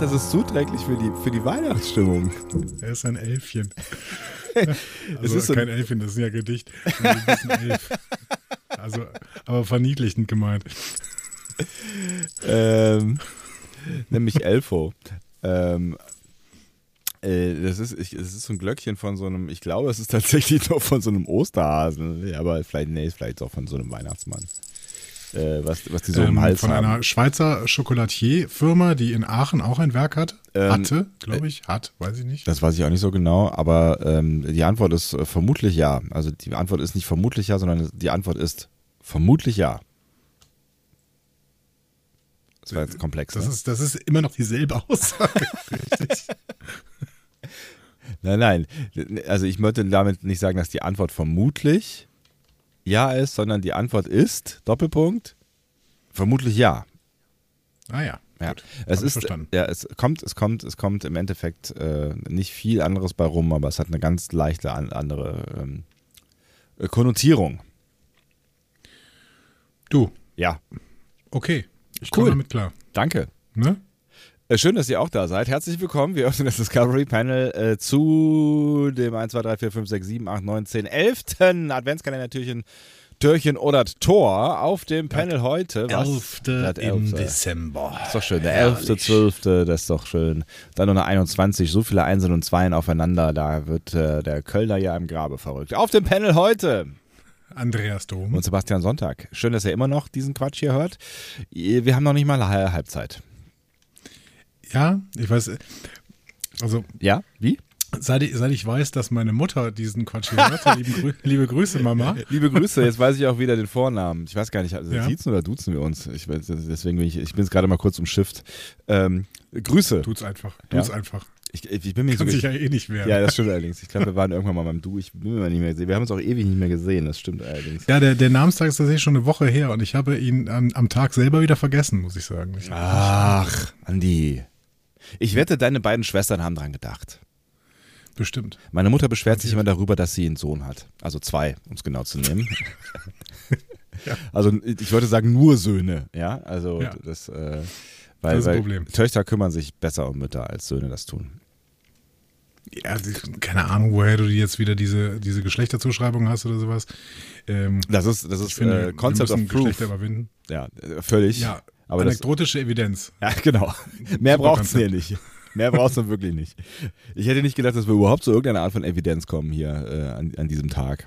Gedacht, das ist zuträglich für die, für die Weihnachtsstimmung. Er ist ein Elfchen. Es Also ist so- kein Elfchen, das ist ja Gedicht. Ein bisschen Elf. Also, aber verniedlichend gemeint. ähm, nämlich Elfo. Ähm, äh, das ist, ich, es ist so ein Glöckchen von so einem, ich glaube, es ist tatsächlich noch von so einem Osterhasen. Aber vielleicht, nee, vielleicht auch von so einem Weihnachtsmann. Äh, was, was die so im Ähm, Hals von haben. einer Schweizer Chocolatier-Firma, die in Aachen auch ein Werk hat. Ähm, Hatte, glaube ich. Hat, weiß ich nicht. Das weiß ich auch nicht so genau, aber ähm, die Antwort ist äh, vermutlich ja. Also die Antwort ist nicht vermutlich ja, sondern die Antwort ist vermutlich ja. Das war jetzt komplex. Das ne? ist, das ist immer noch dieselbe Aussage. Richtig. Nein, nein. Also ich möchte damit nicht sagen, dass die Antwort vermutlich ja ist, sondern die Antwort ist, Doppelpunkt, vermutlich ja. Ah ja. Ja, Gut. es ist, ja, es kommt, es kommt, es kommt im Endeffekt äh, nicht viel anderes bei rum, aber es hat eine ganz leichte an, andere ähm, äh, Konnotierung. Du, Ja, okay. Ich Cool. komme damit klar. danke. Ne? Äh, Schön, dass ihr auch da seid. Herzlich willkommen. Wir öffnen das Discovery Panel äh, zu dem 1, 2, 3, 4, 5, 6, 7, 8, 9, 10, 11. Adventskalender-Türchen Türchen oder Tor auf dem Panel heute. Was? Das im Elfte. Dezember. Ist doch schön. Der 11., 12., das ist doch schön. Dann noch eine 21, so viele Einsen und Zweien aufeinander. Da wird äh, der Kölner ja im Grabe verrückt. Auf dem Panel heute. Andreas Dom. Und Sebastian Sonntag. Schön, dass ihr immer noch diesen Quatsch hier hört. Wir haben noch nicht mal Halb- Halbzeit. Ja, ich weiß. Also, Ja? Wie? seit ich, seit ich weiß, dass meine Mutter diesen Quatsch hier hört, liebe, liebe Grüße, Mama. Liebe Grüße, jetzt weiß ich auch wieder den Vornamen. Ich weiß gar nicht, also Ja. siezen oder duzen wir uns? Ich, deswegen bin ich, ich bin jetzt gerade mal kurz um Shift. Ähm, Grüße. Tut's einfach. Tut's Ja. einfach. Ich, ich bin mir Kann so sich ja eh nicht wehren. Ja, das stimmt allerdings. Ich glaube, wir waren irgendwann mal beim Du. Ich bin mir nicht mehr gesehen. Wir haben uns auch ewig nicht mehr gesehen. Das stimmt allerdings. Ja, der, der Namenstag ist tatsächlich schon eine Woche her und ich habe ihn am, am Tag selber wieder vergessen, muss ich sagen. Ich, Ach, Andi. Ich wette, deine beiden Schwestern haben dran gedacht. Bestimmt. Meine Mutter beschwert sich immer darüber, dass sie einen Sohn hat. Also zwei, um es genau zu nehmen. Also ich wollte sagen nur Söhne, ja. Also Ja. das, äh, weil, Das ist ein weil Problem. Töchter kümmern sich besser um Mütter, als Söhne das tun. Ja, keine Ahnung, woher du jetzt wieder diese, diese Geschlechterzuschreibung hast oder sowas. Ähm, Das ist, das ist finde, äh, Concept of Proof. Geschlechter überwinden. Ja, äh, völlig. Ja, aber das, anekdotische Evidenz. ja, genau. Mehr braucht es nicht. Mehr brauchst du wirklich nicht. Ich hätte nicht gedacht, dass wir überhaupt zu irgendeiner Art von Evidenz kommen hier äh, an, an diesem Tag.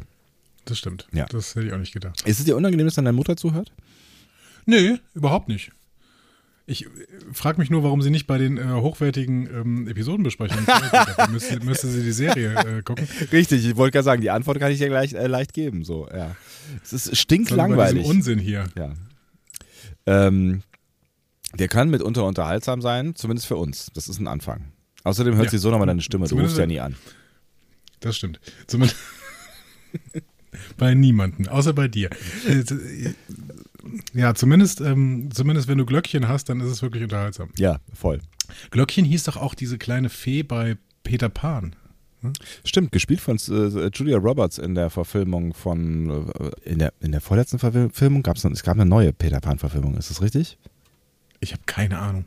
Das stimmt. Ja. Das hätte ich auch nicht gedacht. Ist es dir unangenehm, dass deine Mutter zuhört? Nö, überhaupt nicht. Ich frage mich nur, warum sie nicht bei den äh, hochwertigen ähm, Episodenbesprechungen müsste, müsste sie die Serie äh, gucken. Richtig, ich wollte gerade sagen, die Antwort kann ich dir gleich äh, leicht geben. So, ja. Es ist stinklangweilig. diesem Unsinn hier. Ja. Ähm, der kann mitunter unterhaltsam sein, zumindest für uns. Das ist ein Anfang. Außerdem hört Ja. sie so nochmal deine Stimme. Du Zumindest- rufst ja nie an. Das stimmt. Zumindest bei niemanden, außer bei dir. Ja, zumindest, ähm, zumindest wenn du Glöckchen hast, dann ist es wirklich unterhaltsam. Ja, voll. Glöckchen hieß doch auch diese kleine Fee bei Peter Pan. Stimmt, gespielt von äh, Julia Roberts in der Verfilmung von, äh, in der, in der vorletzten Verfilmung gab es es gab eine neue Peter Pan-Verfilmung, ist das richtig? Ich habe keine Ahnung.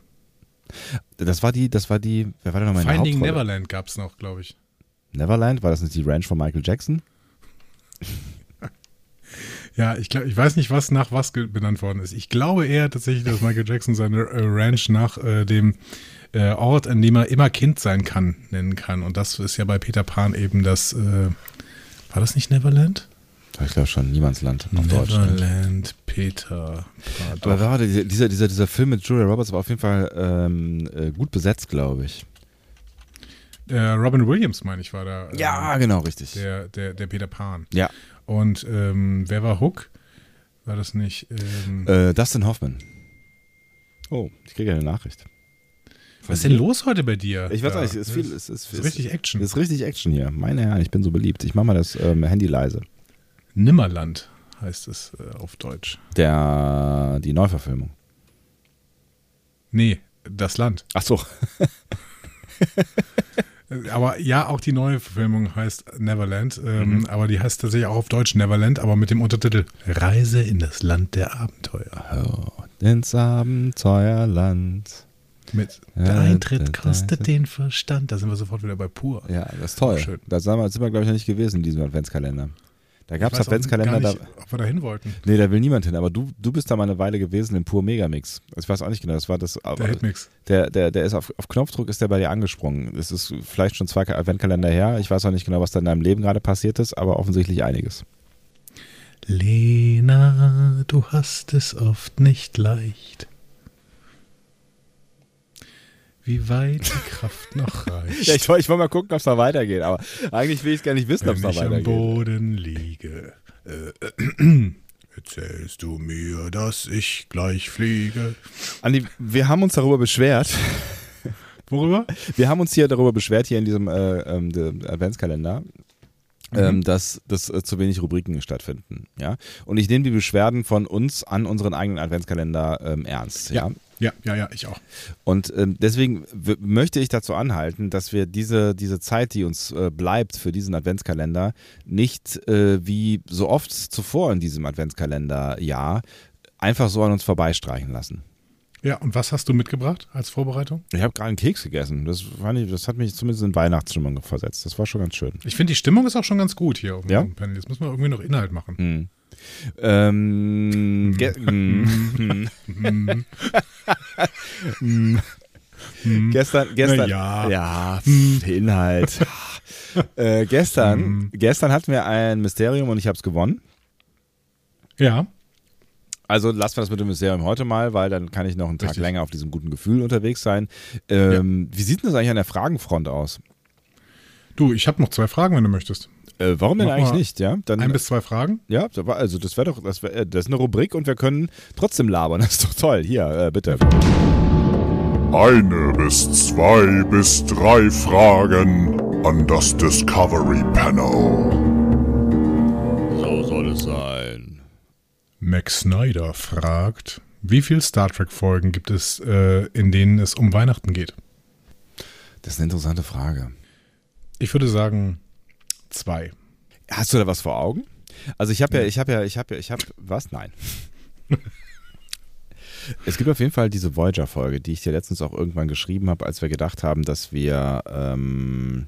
Das war die, das war die, wer war denn noch meine Finding Hauptrolle? Neverland gab es noch, glaube ich. Neverland, war das nicht die Ranch von Michael Jackson? Ja, ich, glaub, ich weiß nicht, was nach was benannt worden ist. Ich glaube eher tatsächlich, dass Michael Jackson seine äh, Ranch nach äh, dem äh, Ort, an dem er immer Kind sein kann, nennen kann. Und das ist ja bei Peter Pan eben das, äh, war das nicht Neverland? Ich glaube schon, Niemandsland auf Deutsch. ne? Neverland, Peter Pan. Aber war der, dieser, dieser, dieser Film mit Julia Roberts war auf jeden Fall ähm, äh, gut besetzt, glaube ich. Äh, Robin Williams, meine ich, war da. ähm, Ja, genau, richtig. Der, der, der Peter Pan. Ja. Und ähm, wer war Hook? War das nicht? Ähm, Äh, Dustin Hoffman. Oh, ich kriege eine Nachricht. Was ist denn los heute bei dir? Ich weiß Ja, nicht, es ist viel. Es ist, ist richtig Action. Es ist richtig Action hier. Meine Herren, ich bin so beliebt. Ich mache mal das ähm, Handy leise. Nimmerland heißt es äh, auf Deutsch. Der, die Neuverfilmung. Nee, das Land. Ach so. Aber ja, auch die neue Verfilmung heißt Neverland. Ähm, Mhm. Aber die heißt tatsächlich auch auf Deutsch Neverland, aber mit dem Untertitel Reise in das Land der Abenteuer. Oh, ins Abenteuerland. Mit Ja, der Eintritt kostet den Verstand. Da sind wir sofort wieder bei pur. Ja, das ist toll. Schön. Da sind wir, sind wir glaube ich, noch nicht gewesen in diesem Adventskalender. Da gab es Adventskalender, gar da, nicht, ob wir da hin wollten. nee, da will niemand hin, aber du, du bist da mal eine Weile gewesen im Pur Megamix. Ich weiß auch nicht genau, das war das. Der Hitmix. Der, der, der ist auf, auf Knopfdruck ist der bei dir angesprungen. Es ist vielleicht schon zwei Adventkalender her. Ich weiß auch nicht genau, was da in deinem Leben gerade passiert ist, aber offensichtlich einiges. Lena, du hast es oft nicht leicht. Wie weit die Kraft noch reicht. Ja, ich, wollte- mal gucken, ob es da weitergeht, aber eigentlich will ich es gar nicht wissen, ob es Wenn da ich am weitergeht. Boden liege, äh, erzählst du mir, dass ich gleich fliege. Andi, wir haben uns darüber beschwert. Worüber? Wir haben uns hier darüber beschwert, hier in diesem äh, ähm, Adventskalender, ähm, dass, dass äh, zu wenig Rubriken stattfinden. Ja? Und ich nehme die Beschwerden von uns an unseren eigenen Adventskalender ähm, ernst. Ja. Ja, ja, ja, ich auch. Und ähm, deswegen möchte ich dazu anhalten, dass wir diese, diese Zeit, die uns äh, bleibt für diesen Adventskalender, nicht äh, wie so oft zuvor in diesem Adventskalender-Jahr einfach so an uns vorbeistreichen lassen. Ja, und was hast du mitgebracht als Vorbereitung? Ich habe gerade einen Keks gegessen. Das, fand ich, das hat mich zumindest in Weihnachtsstimmung versetzt. Das war schon ganz schön. Ich finde, die Stimmung ist auch schon ganz gut hier auf dem Ja? Panel. Jetzt müssen wir irgendwie noch Inhalt machen. Hm. Ähm, ge hm. Hm. gestern, gestern, ja. ja, Inhalt. äh, gestern, gestern hatten wir ein Mysterium und ich habe es gewonnen. Ja, Also lassen wir das mit dem Mysterium heute mal, weil dann kann ich noch einen Tag Richtig. länger auf diesem guten Gefühl unterwegs sein. Ähm, Wie sieht denn das eigentlich an der Fragenfront aus? du, ich habe noch zwei Fragen, wenn du möchtest. Äh, warum denn Mach eigentlich nicht? Ja, dann, Ein bis zwei Fragen. ja, also das wäre doch, das, wär, das ist eine Rubrik und wir können trotzdem labern. Das ist doch toll. Hier, äh, bitte. Eine bis zwei bis drei Fragen an das Discovery Panel. So soll es sein. Max Snyder fragt, wie viele Star Trek-Folgen gibt es, äh, in denen es um Weihnachten geht? Das ist eine interessante Frage. Ich würde sagen zwei. Hast du da was vor Augen? Also ich habe ja, ich habe ja, ich habe ja, ich habe was? Nein. es gibt auf jeden Fall diese Voyager-Folge, die ich dir letztens auch irgendwann geschrieben habe, als wir gedacht haben, dass wir, ähm,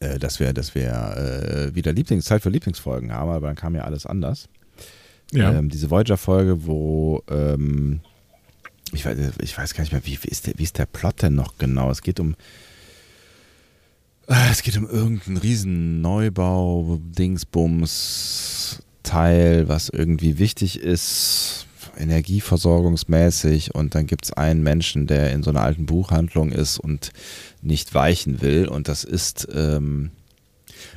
äh, dass wir, dass wir äh, wieder Lieblings Zeit für Lieblingsfolgen haben, aber dann kam ja alles anders. Ja. Ähm, diese Voyager-Folge, wo ähm, ich, weiß, ich weiß gar nicht mehr, wie, wie, ist der, wie ist der Plot denn noch genau? Es geht um es geht um irgendeinen riesen Neubau, Dingsbums, Teil, was irgendwie wichtig ist, energieversorgungsmäßig. Und dann gibt es einen Menschen, der in so einer alten Buchhandlung ist und nicht weichen will. Und das ist, ähm,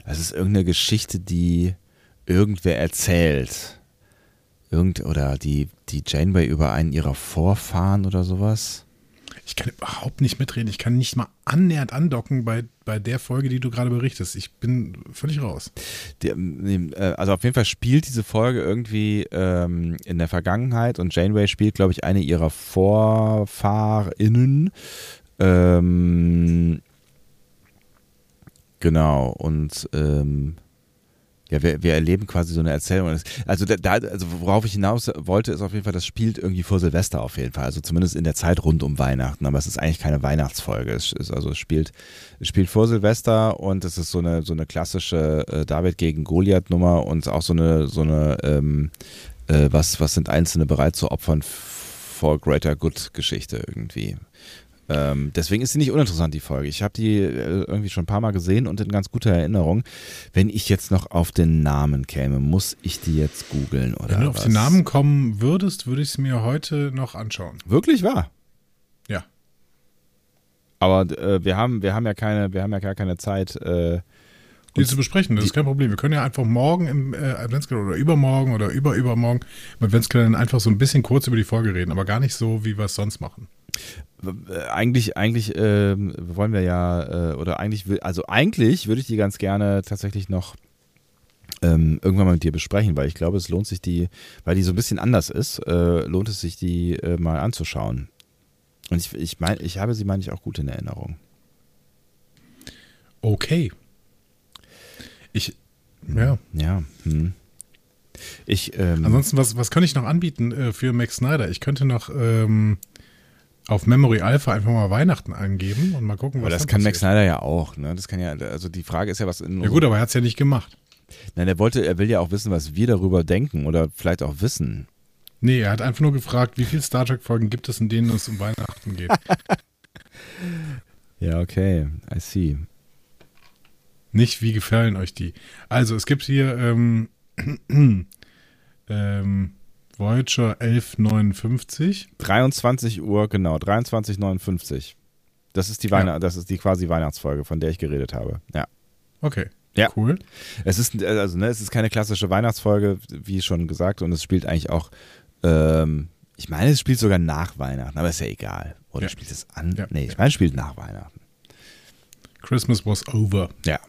das ist irgendeine Geschichte, die irgendwer erzählt. Irgend, oder die, die Janeway über einen ihrer Vorfahren oder sowas. Ich kann überhaupt nicht mitreden. Ich kann nicht mal annähernd andocken bei, bei der Folge, die du gerade berichtest. Ich bin völlig raus. Die, äh, also auf jeden Fall spielt diese Folge irgendwie ähm, in der Vergangenheit und Janeway spielt, glaube ich, eine ihrer VorfahrInnen. Ähm, genau, und ähm, ja, wir, wir erleben quasi so eine Erzählung. Also, da, da, also worauf ich hinaus wollte, ist auf jeden Fall, das spielt irgendwie vor Silvester auf jeden Fall. Also zumindest in der Zeit rund um Weihnachten. Aber es ist eigentlich keine Weihnachtsfolge. Es ist also es spielt, es spielt vor Silvester und es ist so eine so eine klassische äh, David gegen Goliath Nummer und auch so eine so eine ähm, äh, was was sind Einzelne bereit zu opfern for greater good Geschichte irgendwie. Ähm, deswegen ist sie nicht uninteressant, die Folge. Ich habe die äh, irgendwie schon ein paar Mal gesehen und in ganz guter Erinnerung. Wenn ich jetzt noch auf den Namen käme, muss ich die jetzt googeln oder Wenn du auf was? den Namen kommen würdest, würde ich es mir heute noch anschauen. Wirklich wahr. Ja. Aber äh, wir haben wir haben ja keine wir haben ja gar keine Zeit, äh, die zu besprechen. Das ist kein Problem. Wir können ja einfach morgen im äh, Adventskalender oder übermorgen oder überübermorgen im Adventskalender einfach so ein bisschen kurz über die Folge reden, aber gar nicht so, wie wir es sonst machen. Äh, Eigentlich, eigentlich ähm, wollen wir ja, äh, oder eigentlich, will, also eigentlich würde ich die ganz gerne tatsächlich noch ähm, irgendwann mal mit dir besprechen, weil ich glaube, es lohnt sich die, weil die so ein bisschen anders ist, äh, lohnt es sich die äh, mal anzuschauen. Und ich, ich meine, ich habe sie, meine ich, auch gut in Erinnerung. Okay. Ich, ja. Ja. Hm. Ich, ähm, Ansonsten, was, was könnte ich noch anbieten äh, für Max Snyder? Ich könnte noch ähm, auf Memory Alpha einfach mal Weihnachten eingeben und mal gucken, was aber das kann Max passiert. Snyder ja auch, ne? Das kann ja, also die Frage ist ja, was in Ja gut, aber er hat es ja nicht gemacht. Nein, er wollte, er will ja auch wissen, was wir darüber denken oder vielleicht auch wissen. Nee, er hat einfach nur gefragt, wie viele Star Trek-Folgen gibt es, in denen es um Weihnachten geht. Ja, okay, I see. Nicht, wie gefallen euch die? Also, es gibt hier ähm, ähm, Voyager 1159. 23 Uhr, genau, 23,59. Das ist die Ja. Weihnacht, das ist die quasi Weihnachtsfolge, von der ich geredet habe. Ja. Okay. Ja. Cool. Es ist, also, ne, es ist keine klassische Weihnachtsfolge, wie schon gesagt, und es spielt eigentlich auch, ähm, ich meine, es spielt sogar nach Weihnachten, aber ist ja egal. Oder Ja. spielt es an? Ja. Nee, ich meine, es spielt nach Weihnachten. Christmas was over. Ja.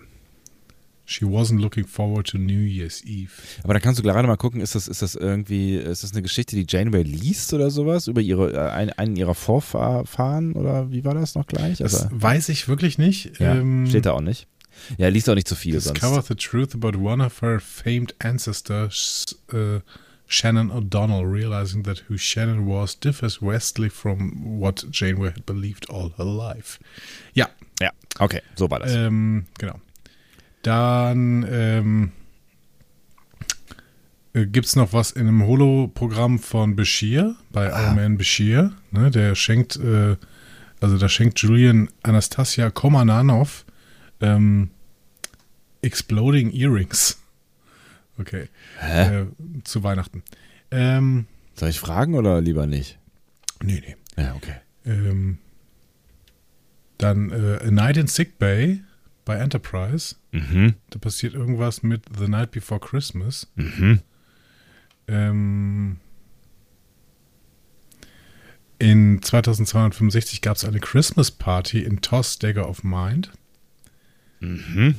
She wasn't looking forward to New Year's Eve. Aber da kannst du gerade mal gucken, ist das, ist das irgendwie, ist das eine Geschichte, die Janeway liest oder sowas? Über ihre, äh, ein, einen ihrer Vorfahren oder wie war das noch gleich? Das Also, weiß ich wirklich nicht. ja, Ähm, steht da auch nicht. Ja, liest auch nicht zu viel Discover sonst. the truth about one of her famed ancestors, uh, Shannon O'Donnell, realizing that who Shannon was differs vastly from what Janeway had believed all her life. Ja, Ja, okay, so war das. ähm, genau. Dann ähm, gibt es noch was in einem Holo-Programm von Bashir, bei Our Man Bashir. Ne, der schenkt, äh, also da schenkt Julian Anastasia Komananov ähm, Exploding Earrings. Okay. Hä? Äh, zu Weihnachten. Ähm, Soll ich fragen oder lieber nicht? nee, nee. Ja, okay. Ähm, dann äh, A Night in Sick Bay bei Enterprise. Mhm. Da passiert irgendwas mit The Night Before Christmas. Mhm. Ähm, in 2265 gab es eine Christmas Party in Toss Dagger of Mind. Mhm.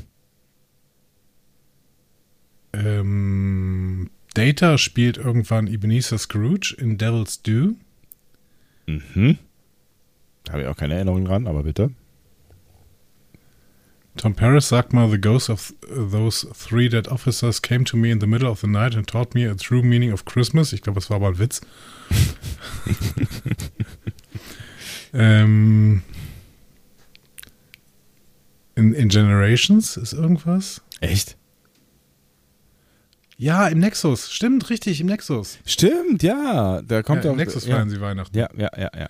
Ähm, Data spielt irgendwann Ebenezer Scrooge in Devil's Due. Mhm. Da habe ich auch keine Erinnerung dran, aber bitte. Tom Paris sagt mal, the ghosts of those three dead officers came to me in the middle of the night and taught me a true meaning of Christmas. Ich glaube, das war aber ein Witz. ähm, in, in Generations ist irgendwas? Echt? Ja, im Nexus. Stimmt, richtig, im Nexus. Stimmt, ja. Da kommt ja, auch. Im Nexus ja. feiern sie Weihnachten. ja, ja, ja, ja.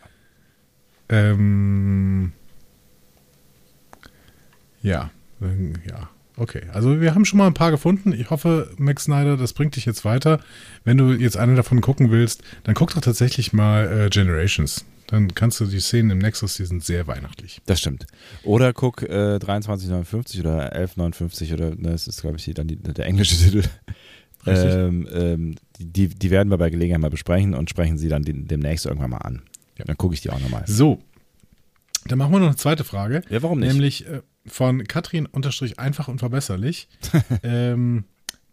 Ähm, ja, ja. Okay, also wir haben schon mal ein paar gefunden. Ich hoffe, Max Snyder, das bringt dich jetzt weiter. Wenn du jetzt eine davon gucken willst, dann guck doch tatsächlich mal äh, Generations. Dann kannst du die Szenen im Nexus, die sind sehr weihnachtlich. Das stimmt. Oder guck äh, 2359 oder 1159 oder ne, das ist, glaube ich, dann die, der englische Titel. Richtig. Ähm, ähm, die, die werden wir bei Gelegenheit mal besprechen und sprechen sie dann den, demnächst irgendwann mal an. Ja. Dann gucke ich die auch nochmal. So, dann machen wir noch eine zweite Frage. Ja, warum nicht? Nämlich äh, von Katrin unterstrich einfach und verbesserlich, ähm,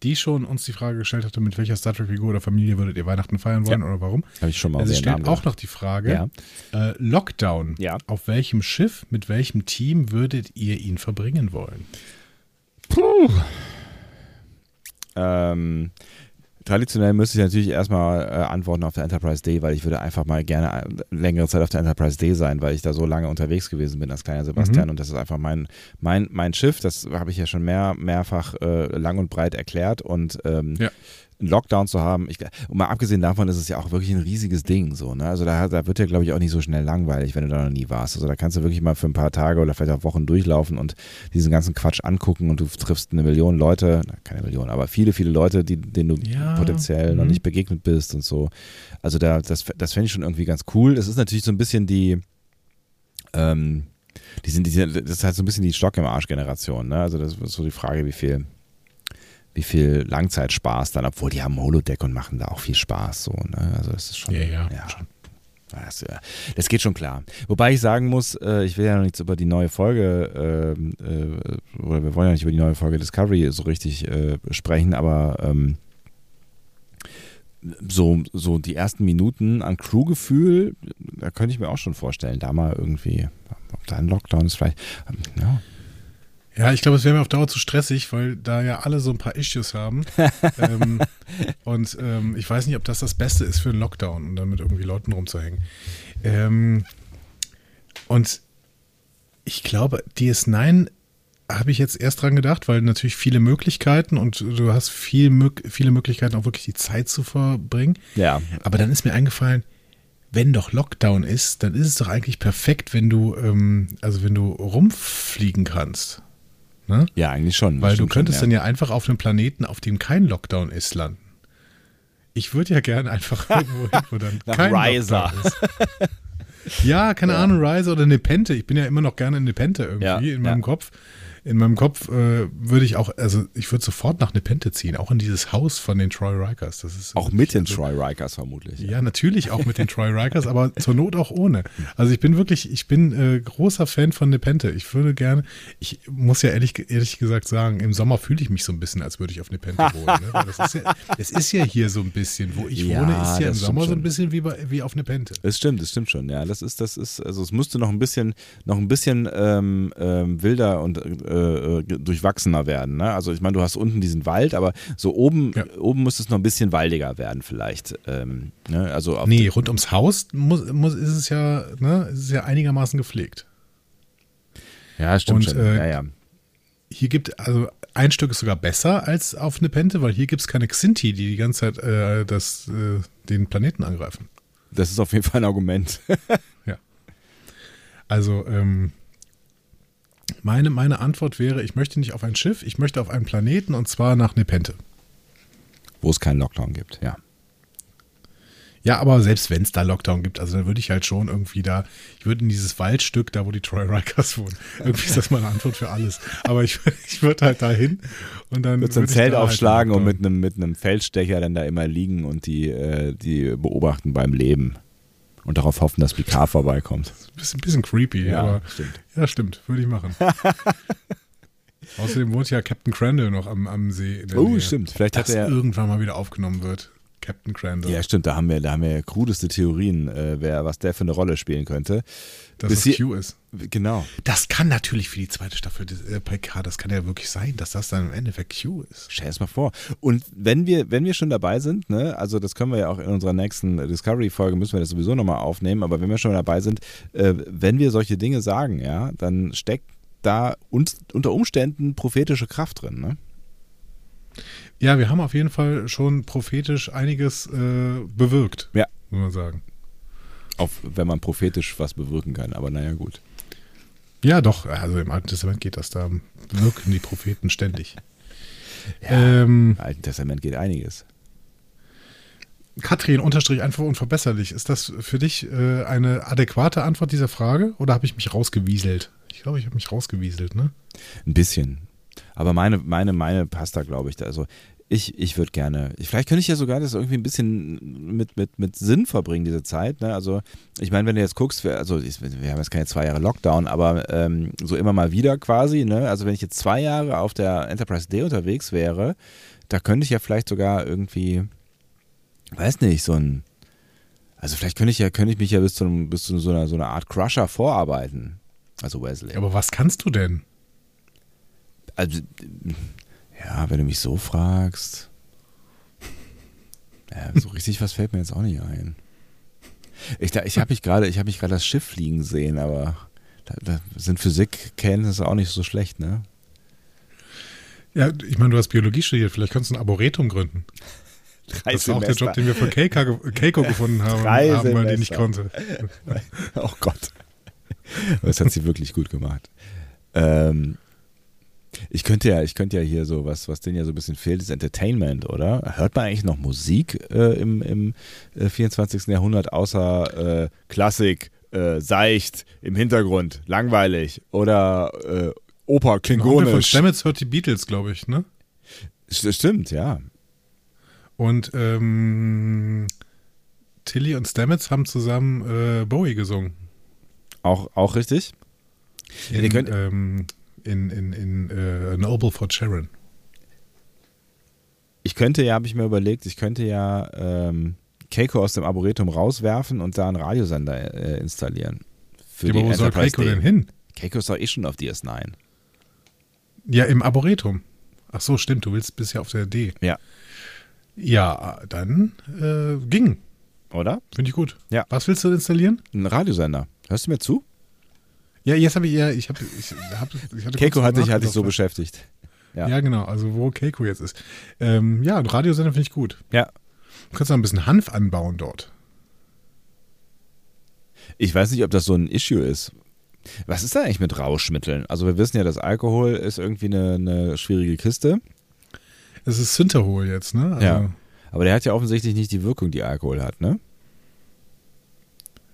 die schon uns die Frage gestellt hatte, mit welcher Star Trek-Figur oder Familie würdet ihr Weihnachten feiern wollen Ja. oder warum? Habe ich schon mal Also sie sehr stellt auch noch die Frage, Ja. äh, Lockdown. Ja. Auf welchem Schiff, mit welchem Team würdet ihr ihn verbringen wollen? Ähm, traditionell müsste ich natürlich erstmal äh, antworten auf der Enterprise D, weil ich würde einfach mal gerne äh, längere Zeit auf der Enterprise D sein, weil ich da so lange unterwegs gewesen bin als kleiner Sebastian Mhm. und das ist einfach mein, mein, mein Schiff, das habe ich ja schon mehr, mehrfach äh, lang und breit erklärt und ähm, Ja. Einen Lockdown zu haben, ich, und mal abgesehen davon ist es ja auch wirklich ein riesiges Ding so, ne? Also da, da wird ja glaube ich auch nicht so schnell langweilig, wenn du da noch nie warst. Also da kannst du wirklich mal für ein paar Tage oder vielleicht auch Wochen durchlaufen und diesen ganzen Quatsch angucken und du triffst eine Million Leute, na, keine Million, aber viele, viele Leute, die, denen du Ja, potenziell noch mhm. nicht begegnet bist und so. Also da, das, das fände ich schon irgendwie ganz cool. Es ist natürlich so ein bisschen die, ähm, Die sind, die das ist halt so ein bisschen die Stock im Arsch-Generation, ne? Also das ist so die Frage, wie viel, wie viel Langzeitspaß dann, obwohl die haben Holodeck und machen da auch viel Spaß, so, ne? Also das ist schon. Ja, ja, ja. schon. Das, das geht schon klar. Wobei ich sagen muss, äh, ich will ja noch nichts über die neue Folge, ähm, äh, oder wir wollen ja nicht über die neue Folge Discovery so richtig äh, sprechen, aber ähm, so, so die ersten Minuten an Crewgefühl, da könnte ich mir auch schon vorstellen, da mal irgendwie, ob da ein Lockdown ist, vielleicht, ähm, ja. Ja, ich glaube, es wäre mir auf Dauer zu stressig, weil da ja alle so ein paar Issues haben. ähm, und ähm, ich weiß nicht, ob das das Beste ist für einen Lockdown, um dann mit irgendwie Leuten rumzuhängen. Ähm, und ich glaube, DS9 habe ich jetzt erst dran gedacht, weil natürlich viele Möglichkeiten und du hast viel, viele Möglichkeiten, auch wirklich die Zeit zu verbringen. Ja, Aber dann ist mir eingefallen, wenn doch Lockdown ist, dann ist es doch eigentlich perfekt, wenn du, ähm, also wenn du rumfliegen kannst. Ne? ja, eigentlich schon. Weil du könntest schon, dann ja einfach auf einem Planeten, auf dem kein Lockdown ist, landen. Ich würde ja gerne einfach irgendwo hin, wo dann kein Riser. Lockdown ist. Ja, keine Ja. Ahnung, Rise oder Nepente. Ich bin ja immer noch gerne in Nepente irgendwie Ja, in ja. meinem Kopf. In meinem Kopf äh, würde ich auch, also ich würde sofort nach Nepente ziehen, auch in dieses Haus von den Troy Rikers. Das ist Auch mit den Troy Rikers vermutlich. ja, natürlich auch mit den Troy Rikers, aber zur Not auch ohne. Also ich bin wirklich, ich bin äh, großer Fan von Nepente. Ich würde gerne, ich muss ja ehrlich, ehrlich gesagt sagen, im Sommer fühle ich mich so ein bisschen, als würde ich auf Nepente wohnen. Ne? Weil das, ist ja, es ist ja hier so ein bisschen, wo ich Ja, wohne, ist ja im das Sommer so schon. ein bisschen wie, bei, wie auf Nepente. Es stimmt, es stimmt schon. Ja, das ist, das ist, also es müsste noch ein bisschen, noch ein bisschen ähm, ähm, wilder und äh, äh, durchwachsener werden. Ne? Also ich meine, du hast unten diesen Wald, aber so oben, Ja. oben müsste es noch ein bisschen waldiger werden vielleicht. Ähm, ne? Also Nee, rund ums Haus muss, muss, ist es ja, ne, ist es ja einigermaßen gepflegt. ja, stimmt und, schon. äh, ja, ja. Hier gibt, also ein Stück ist sogar besser als auf Nepente, weil hier gibt es keine Xinti, die die ganze Zeit äh, das, äh, den Planeten angreifen. Das ist auf jeden Fall ein Argument. Also, ähm, meine, meine Antwort wäre, ich möchte nicht auf ein Schiff, ich möchte auf einen Planeten und zwar nach Nepente. Wo es keinen Lockdown gibt, ja. Ja, aber selbst wenn es da Lockdown gibt, also dann würde ich halt schon irgendwie da, ich würde in dieses Waldstück, da wo die Troy Rikers wohnen. Irgendwie ist das meine Antwort für alles. Aber ich, ich würde halt da hin und dann. Würdest du ein würde ich Zelt halt aufschlagen und Lockdown- mit einem, mit einem Feldstecher dann da immer liegen und die, äh, die beobachten beim Leben. Und darauf hoffen, dass Picard vorbeikommt. Bisschen, bisschen creepy, Ja, aber. stimmt. Ja, stimmt, würde ich machen. Außerdem wohnt ja Captain Crandall noch am, am See. in der Oh, Nähe. stimmt. Vielleicht hat Das er. irgendwann mal wieder aufgenommen wird. Captain Crandall. Ja, stimmt, da haben wir, da haben wir krudeste Theorien, äh, wer, was der für eine Rolle spielen könnte. dass bis das Q ist. Genau. Das kann natürlich für die zweite Staffel des äh, PK, das kann ja wirklich sein, dass das dann im Endeffekt Q ist. Stell es mal vor. Und wenn wir, wenn wir schon dabei sind, ne, also das können wir ja auch in unserer nächsten Discovery-Folge, müssen wir das sowieso nochmal aufnehmen, aber wenn wir schon dabei sind, äh, wenn wir solche Dinge sagen, ja, dann steckt da uns, unter Umständen prophetische Kraft drin, ne? Ja, wir haben auf jeden Fall schon prophetisch einiges äh, bewirkt, Ja. muss man sagen. Auch wenn man prophetisch was bewirken kann, aber naja, gut. Ja, doch, also im Alten Testament geht das, da wirken die Propheten ständig. ähm, Im Alten Testament geht einiges. Katrin, unterstrich einfach unverbesserlich. Ist das für dich äh, eine adäquate Antwort dieser Frage oder habe ich mich rausgewieselt? Ich glaube, ich habe mich rausgewieselt, ne? Ein bisschen. Aber meine, meine, meine passt da, glaube ich. Da. Also ich, ich würde gerne, ich, vielleicht könnte ich ja sogar das irgendwie ein bisschen mit, mit, mit Sinn verbringen, diese Zeit. Ne? Also ich meine, wenn du jetzt guckst, wir, also ich, wir haben jetzt keine zwei Jahre Lockdown, aber ähm, so immer mal wieder quasi. Ne? Also wenn ich jetzt zwei Jahre auf der Enterprise D unterwegs wäre, da könnte ich ja vielleicht sogar irgendwie, weiß nicht, so ein, also vielleicht könnte ich ja, könnte ich mich ja bis zu, bis zu so, einer, so einer Art Crusher vorarbeiten. Also Wesley. Aber was kannst du denn? Also, ja, wenn du mich so fragst. Ja, so richtig was fällt mir jetzt auch nicht ein. Ich, da- ich habe mich gerade, gerade das Schiff fliegen sehen, aber da, da sind Physikkenntnisse auch nicht so schlecht, ne? Ja, ich meine, du hast Biologie studiert, vielleicht kannst du ein Arboretum gründen. Drei Das war auch der Job, den wir von Keiko, Keiko gefunden haben, Drei haben weil die nicht konnte. Oh Gott. Das hat sie wirklich gut gemacht. Ähm, ich könnte ja, ich könnte ja hier so was, was denen ja so ein bisschen fehlt, ist Entertainment, oder? Hört man eigentlich noch Musik äh, im, im äh, 24. Jahrhundert außer äh, Klassik, äh, seicht im Hintergrund, langweilig oder äh, Oper Onkel von klingonisch. Stamets hört die Beatles, glaube ich, ne? St- Stimmt, ja. Und ähm, Tilly und Stamets haben zusammen äh, Bowie gesungen. Auch, auch richtig. In, ihr könnt- ähm, in, in, in äh, Noble Fort Sharon. Ich könnte ja, habe ich mir überlegt, ich könnte ja ähm, Keiko aus dem Arboretum rauswerfen und da einen Radiosender äh, installieren. Für Ja, die wo soll Keiko D. denn hin? Keiko ist doch eh schon auf DS9. Ja, im Arboretum. Ach so, stimmt, du willst bisher auf der D. Ja. Ja, dann äh, ging. Oder? Finde ich gut. Ja. Was willst du installieren? Ein Radiosender. Hörst du mir zu? Ja, jetzt habe ich ja, ich habe, ich, hab, ich hatte Keiko hat dich, hat nachgedacht, dich so beschäftigt. Ja. Ja. genau, also wo Keiko jetzt ist. Ähm, ja, Radiosender finde ich gut. Ja. Du kannst auch ein bisschen Hanf anbauen dort. Ich weiß nicht, ob das so ein Issue ist. Was ist da eigentlich mit Rauschmitteln? Also wir wissen ja, dass Alkohol ist irgendwie eine, eine schwierige Kiste. Es ist Synterhol jetzt, ne? Also, Ja. Aber der hat ja offensichtlich nicht die Wirkung, die Alkohol hat, ne?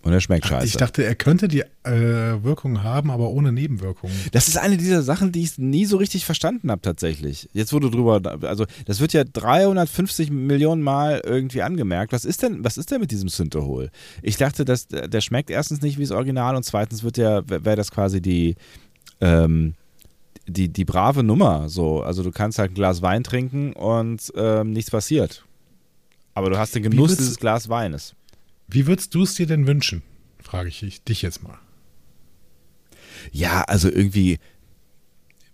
Und er schmeckt scheiße. Ich dachte, er könnte die äh, Wirkung haben, aber ohne Nebenwirkungen. Das ist eine dieser Sachen, die ich nie so richtig verstanden habe tatsächlich. Jetzt wurde drüber, also das wird ja 350 Millionen Mal irgendwie angemerkt. Was ist denn, was ist denn mit diesem Synthehol? Ich dachte, dass der schmeckt erstens nicht wie das Original und zweitens wird ja, wäre das quasi die, ähm, die, die brave Nummer. So, also du kannst halt ein Glas Wein trinken und ähm, nichts passiert. Aber du hast den Genuss dieses Glas Weines. Wie würdest du es dir denn wünschen? Frage ich dich- jetzt mal. Ja, also irgendwie,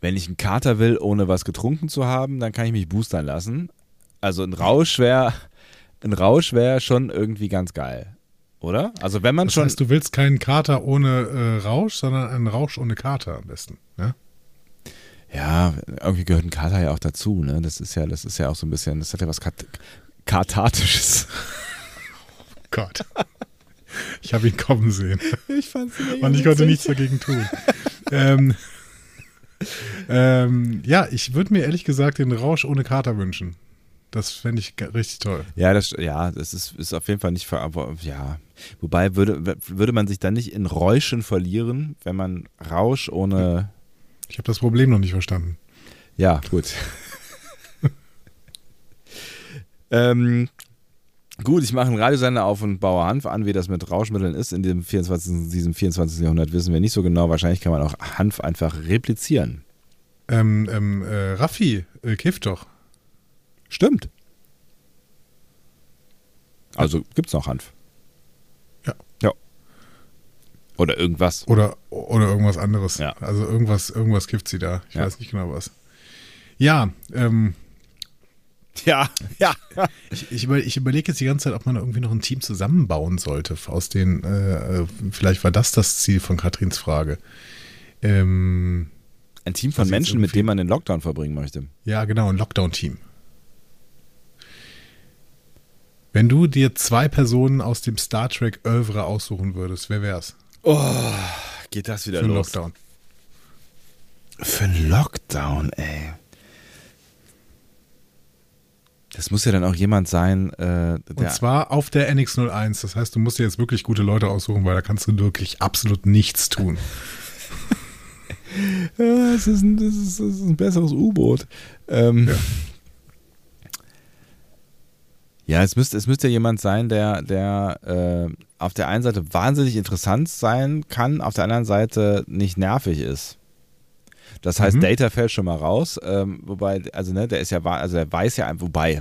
wenn ich einen Kater will, ohne was getrunken zu haben, dann kann ich mich boostern lassen. Also ein Rausch wäre ein Rausch wäre schon irgendwie ganz geil. Oder? Also wenn man Das schon. heißt, du willst keinen Kater ohne äh, Rausch, sondern einen Rausch ohne Kater am besten. Ja? ja, irgendwie gehört ein Kater ja auch dazu, ne? Das ist ja, das ist ja auch so ein bisschen, das hat ja was Kat Kathartisches. Gott. Ich habe ihn kommen sehen. Ich fand's Und ich konnte nichts dagegen tun. ähm, ähm, ja, ich würde mir ehrlich gesagt den Rausch ohne Kater wünschen. Das fände ich richtig toll. Ja, das, ja, das ist, ist auf jeden Fall nicht ver, aber, ja. Wobei würde, würde man sich dann nicht in Räuschen verlieren, wenn man Rausch ohne Ich habe das Problem noch nicht verstanden. Ja, gut. ähm, gut, ich mache einen Radiosender auf und baue Hanf an, wie das mit Rauschmitteln ist. In diesem 24. diesem 24. Jahrhundert wissen wir nicht so genau. Wahrscheinlich kann man auch Hanf einfach replizieren. Ähm, ähm, äh, Raffi, äh, kifft doch. Stimmt. Also gibt's noch Hanf. Ja. Ja. Oder irgendwas. Oder, oder irgendwas anderes. Ja. Also irgendwas, irgendwas kifft sie da. Ich Ja. weiß nicht genau was. Ja, ähm, Ja, ja. ich, ich, über, ich überlege jetzt die ganze Zeit, ob man irgendwie noch ein Team zusammenbauen sollte. Aus den, äh, vielleicht war das das Ziel von Katrins Frage. Ähm, Ein Team von jetzt Menschen, mit denen man den Lockdown verbringen möchte. ja, genau, ein Lockdown-Team. Wenn du dir zwei Personen aus dem Star Trek Oeuvre aussuchen würdest, wer wär's? Geht das wieder Für einen los? Lockdown. Für einen Lockdown, ey. Das muss ja dann auch jemand sein, äh, Und zwar auf der NX01. Das heißt, du musst dir jetzt wirklich gute Leute aussuchen, weil da kannst du wirklich absolut nichts tun. Ja, es ist ein, das ist, das ist ein besseres U-Boot. Ähm, ja. es müsste, es müsste jemand sein, der, der äh, auf der einen Seite wahnsinnig interessant sein kann, auf der anderen Seite nicht nervig ist. Das heißt, Mhm. Data fällt schon mal raus, ähm, wobei, also ne, der ist ja, also der weiß ja, wobei,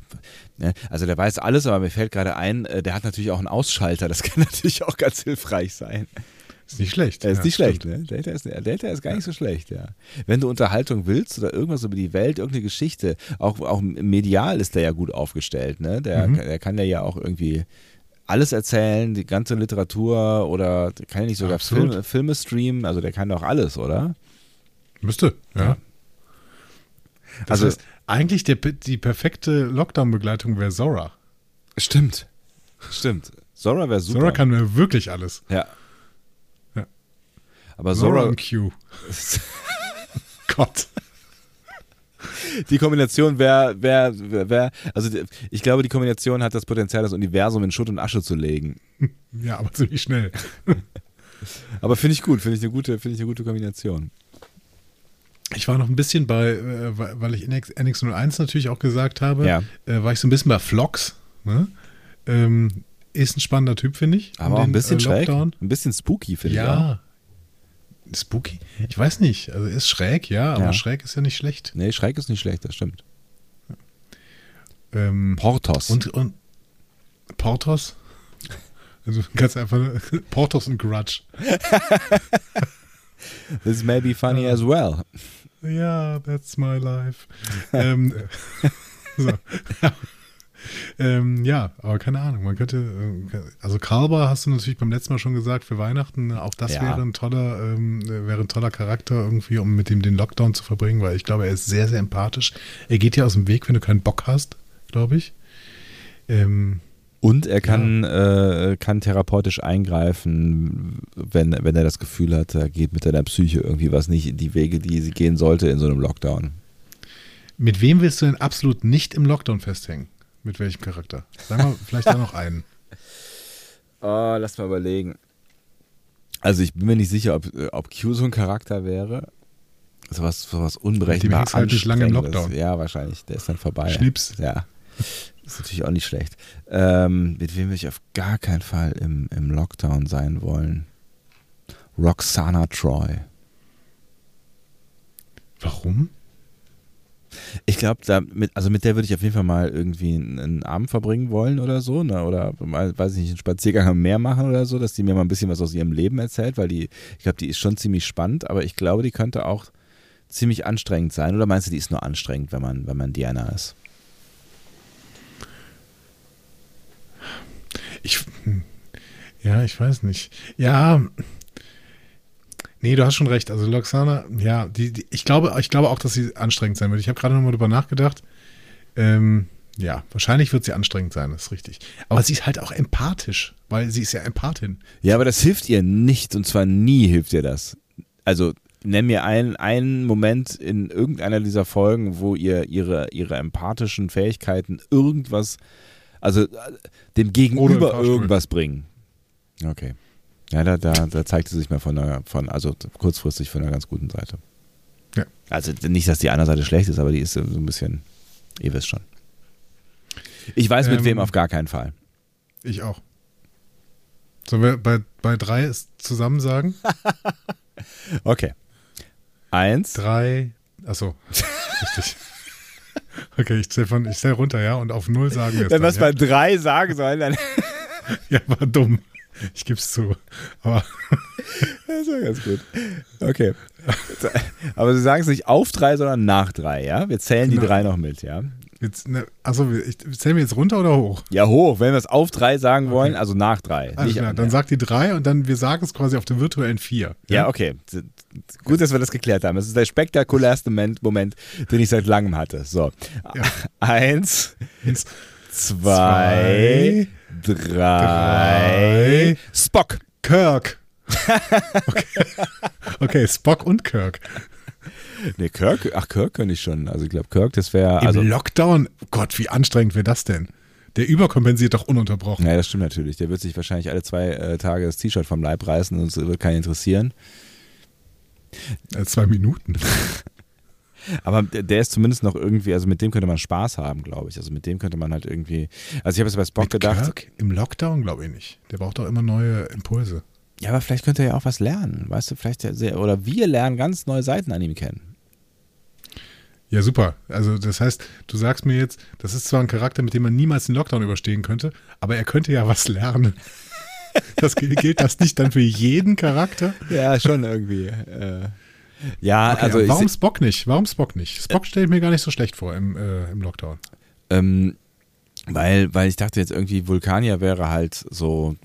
ne, also der weiß alles, aber mir fällt gerade ein, äh, der hat natürlich auch einen Ausschalter, das kann natürlich auch ganz hilfreich sein. Ist nicht schlecht. Er ist Ja, nicht schlecht, stimmt. ne? Delta ist, Delta ist gar nicht so schlecht, ja. Wenn du Unterhaltung willst oder irgendwas über die Welt, irgendeine Geschichte, auch, auch medial ist der ja gut aufgestellt, ne? Der, Mhm. der kann ja auch irgendwie alles erzählen, die ganze Literatur oder der kann ja nicht sogar. Filme, Filme streamen, also der kann doch alles, oder? Müsste, ja. Ja. Das Also- heißt, eigentlich der, die perfekte Lockdown-Begleitung wäre Zora. Stimmt. Stimmt. Zora wäre super. Zora kann mir wirklich alles. ja. Ja. Aber Zora Zora, und Q. Gott. die Kombination wäre, wär, wär, wär, also ich glaube, die Kombination hat das Potenzial, das Universum in Schutt und Asche zu legen. Ja, aber ziemlich schnell. Aber finde ich gut, finde ich eine gute, finde ich eine gute Kombination. Ich war noch ein bisschen bei, äh, weil ich NX, NX01 natürlich auch gesagt habe, Ja. äh, war ich so ein bisschen bei Vlogs. Ne? Ähm, ist ein spannender Typ, finde ich. Aber Um auch ein den, bisschen äh, schräg. Ein bisschen spooky, finde ich. auch. Ja. Spooky? Ich weiß nicht. Also ist schräg, ja, aber Ja. schräg ist ja nicht schlecht. Nee, schräg ist nicht schlecht, das stimmt. Ähm, Portos. und, und Portos? Also ganz einfach Portos und Grudge. This may be funny as well. Ja, that's my life. ähm, so. ähm, ja, aber keine Ahnung. Man könnte, äh, also Kalber hast du natürlich beim letzten Mal schon gesagt für Weihnachten. Auch das Ja. wäre ein toller, ähm, wäre ein toller Charakter irgendwie, um mit ihm den Lockdown zu verbringen, weil ich glaube, er ist sehr, sehr empathisch. Er geht dir aus dem Weg, wenn du keinen Bock hast, glaube ich. Ähm, Und er kann, äh, kann therapeutisch eingreifen, wenn, wenn er das Gefühl hat, da geht mit deiner Psyche irgendwie was nicht in die Wege, die sie gehen sollte in so einem Lockdown. mit wem willst du denn absolut nicht im Lockdown festhängen? Mit welchem Charakter? Sagen wir vielleicht da noch einen. Oh, lass mal überlegen. Also ich bin mir nicht sicher, ob, ob Q so ein Charakter wäre. Sowas, sowas unberechenbar hängst halt nicht lange im. Lockdown. Ja, wahrscheinlich. Der ist dann vorbei. Schnips. Ja. Ist natürlich auch nicht schlecht. Ähm, mit wem würde ich auf gar keinen Fall im, im Lockdown sein wollen? Roxana Troy. Warum? Ich glaube, mit, also mit der würde ich auf jeden Fall mal irgendwie einen, einen Abend verbringen wollen oder so, ne? Oder mal, weiß ich nicht, einen Spaziergang am Meer machen oder so, dass die mir mal ein bisschen was aus ihrem Leben erzählt, weil die, ich glaube, die ist schon ziemlich spannend, aber ich glaube, die könnte auch ziemlich anstrengend sein. Oder meinst du, die ist nur anstrengend, wenn man, wenn man Diana ist? Ich, hm, ja, ich weiß nicht. Ja, nee, du hast schon recht. Also Loxana, ja, die, die, ich, glaube, ich glaube auch, dass sie anstrengend sein wird. Ich habe gerade nochmal drüber nachgedacht. Ähm, ja, wahrscheinlich wird sie anstrengend sein, das ist richtig. Aber sie ist halt auch empathisch, weil sie ist ja Empathin. Ja, aber das hilft ihr nicht und zwar nie hilft ihr das. Also nenn mir einen, einen Moment in irgendeiner dieser Folgen, wo ihr ihre, ihre empathischen Fähigkeiten irgendwas, also äh, dem Gegenüber irgendwas bringen. Okay. Ja, da, da, da zeigt sie sich mal von einer, von, also kurzfristig von einer ganz guten Seite. Ja. Also nicht, dass die andere Seite schlecht ist, aber die ist so ein bisschen, ihr wisst schon. Ich weiß mit Ähm, wem auf gar keinen Fall. Ich auch. Sollen wir bei, bei drei es zusammen sagen? Okay. Eins. Drei. Achso, richtig. Okay, ich zähle von, ich zähl runter, ja, und auf null sagen wir es. Wenn wir dann, es ja? bei drei sagen sollen, dann Ja, war dumm. Ich gebe es zu. Aber Das war ganz gut. Okay. Aber Sie sagen es nicht auf drei, sondern nach drei, ja? Wir zählen die Genau. drei noch mit, ja? Jetzt, ne, achso, ich zählen wir jetzt runter oder hoch? Ja, hoch. Wenn wir es auf drei sagen wollen, also nach drei. Nicht klar, dann sagt die drei und dann wir sagen es quasi auf der virtuellen vier. ja, okay. Gut, dass wir das geklärt haben. Das ist der spektakulärste Moment, Moment den ich seit langem hatte. So. Ja. Eins, Eins, zwei, drei. drei. Spock. Kirk. Okay. okay, Spock und Kirk. Nee, Kirk, ach, Kirk könnte ich schon. Also ich glaube, Kirk, das wäre. Im Also, Lockdown? Gott, wie anstrengend wäre das denn? Der überkompensiert doch ununterbrochen. Ja, das stimmt natürlich. Der wird sich wahrscheinlich alle zwei äh, Tage das T-Shirt vom Leib reißen und es wird keinen interessieren. Äh, zwei Minuten. Aber der ist zumindest noch irgendwie, also mit dem könnte man Spaß haben, glaube ich. Also mit dem könnte man halt irgendwie. Also ich habe jetzt bei Spock Mit gedacht, Kirk? Im Lockdown glaube ich nicht. Der braucht doch immer neue Impulse. ja, aber vielleicht könnte er ja auch was lernen. Weißt du, vielleicht oder wir lernen ganz neue Seiten an ihm kennen. Ja, super. Also das heißt, du sagst mir jetzt, das ist zwar ein Charakter, mit dem man niemals den Lockdown überstehen könnte, aber er könnte ja was lernen. Das gilt, das nicht dann für jeden Charakter? Ja, schon irgendwie. Äh, ja, Okay, also warum Spock nicht? Warum Spock nicht? Spock stelle ich mir gar nicht so schlecht vor im, äh, im Lockdown. Ähm, weil, weil ich dachte jetzt irgendwie, Vulkanier wäre halt so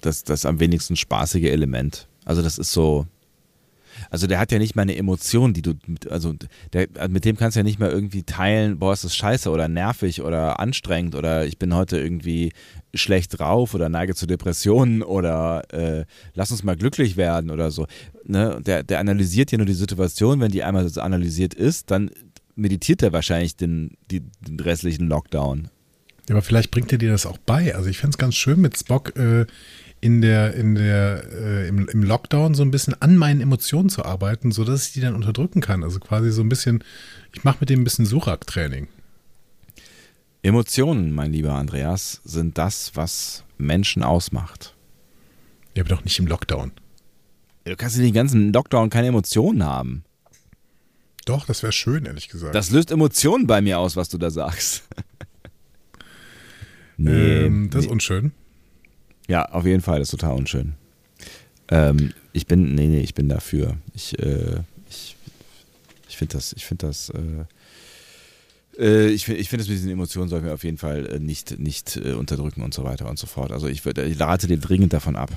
das, das am wenigsten spaßige Element. Also das ist so. Also der hat ja nicht mal eine Emotion, die du, mit- also der, mit dem kannst du ja nicht mal irgendwie teilen, boah, ist das scheiße oder nervig oder anstrengend oder ich bin heute irgendwie schlecht drauf oder neige zu Depressionen oder äh, lass uns mal glücklich werden oder so. Ne? Der, der analysiert ja nur die Situation, wenn die einmal so analysiert ist, dann meditiert er wahrscheinlich den, die, den restlichen Lockdown. Aber vielleicht bringt er dir das auch bei. Also ich fände es ganz schön mit Spock äh, in der, in der, äh, im, im Lockdown so ein bisschen an meinen Emotionen zu arbeiten, sodass ich die dann unterdrücken kann. Also quasi so ein bisschen, ich mache mit dem ein bisschen Suchak-Training. Emotionen, mein lieber Andreas, sind das, was Menschen ausmacht. Ja, aber doch nicht im Lockdown. Du kannst in den ganzen Lockdown keine Emotionen haben. Doch, das wäre schön, ehrlich gesagt. Das löst Emotionen bei mir aus, was du da sagst. ähm, das ist nee. unschön. Ja, auf jeden Fall, das ist total unschön. Ähm, ich bin, nee, nee, ich bin dafür. Ich, äh, ich, ich finde das, ich finde das, äh, äh, ich finde ich find das mit diesen Emotionen sollten wir auf jeden Fall äh, nicht, nicht äh, unterdrücken und so weiter und so fort. Also ich, ich rate dir dringend davon ab.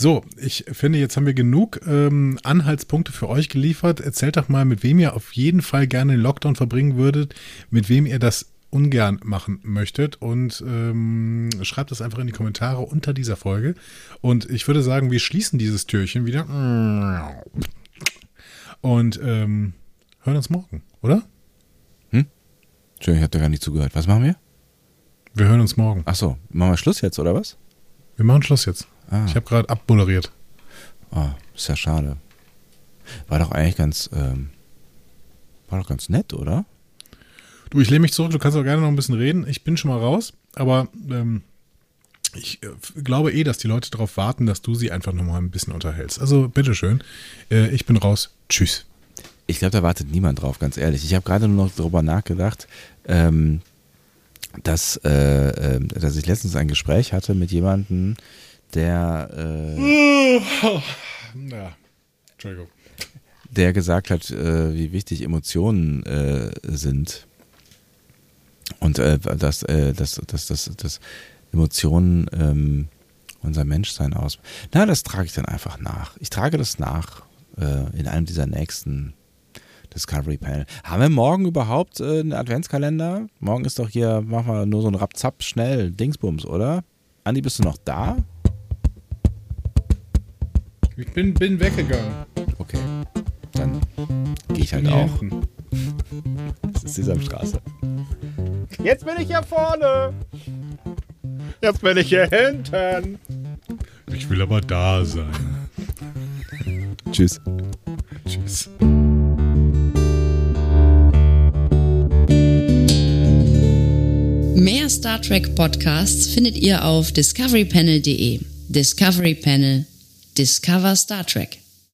So, ich finde, jetzt haben wir genug ähm, Anhaltspunkte für euch geliefert. Erzählt doch mal, mit wem ihr auf jeden Fall gerne den Lockdown verbringen würdet, mit wem ihr das ungern machen möchtet und ähm, schreibt das einfach in die Kommentare unter dieser Folge. Und ich würde sagen, wir schließen dieses Türchen wieder und ähm, hören uns morgen, oder? Entschuldigung, ich habe da gar nicht zugehört. Was machen wir? Wir hören uns morgen. Achso, machen wir Schluss jetzt, oder was? Wir machen Schluss jetzt. Ah. Ich habe gerade abmoderiert. Oh, ist ja schade. War doch eigentlich ganz, ähm, war doch ganz nett, oder? Du, ich lehne mich zurück, du kannst auch gerne noch ein bisschen reden. Ich bin schon mal raus, aber ähm, ich äh, glaube eh, dass die Leute darauf warten, dass du sie einfach noch mal ein bisschen unterhältst. Also bitteschön, äh, ich bin raus. Tschüss. Ich glaube, da wartet niemand drauf, ganz ehrlich. Ich habe gerade nur noch darüber nachgedacht, ähm, dass, äh, äh, dass ich letztens ein Gespräch hatte mit jemandem, der, äh, Ja, Entschuldigung. der gesagt hat, äh, wie wichtig Emotionen äh, sind. Und äh, dass, äh, dass, dass, dass, dass Emotionen ähm, unser Menschsein aus. Na, das trage ich dann einfach nach. Ich trage das nach äh, in einem dieser nächsten Discovery Panel. Haben wir morgen überhaupt äh, einen Adventskalender? Morgen ist doch hier, machen wir nur so ein Rapzap schnell Dingsbums, oder? Andi, bist du noch da? Ich bin, bin weggegangen. Okay. Dann gehe ich halt auch. Das ist Sesamstraße. Jetzt bin ich hier vorne. Jetzt bin ich hier hinten. Ich will aber da sein. Tschüss. Tschüss. Mehr Star Trek Podcasts findet ihr auf discoverypanel.de. Discovery Panel. Discover Star Trek.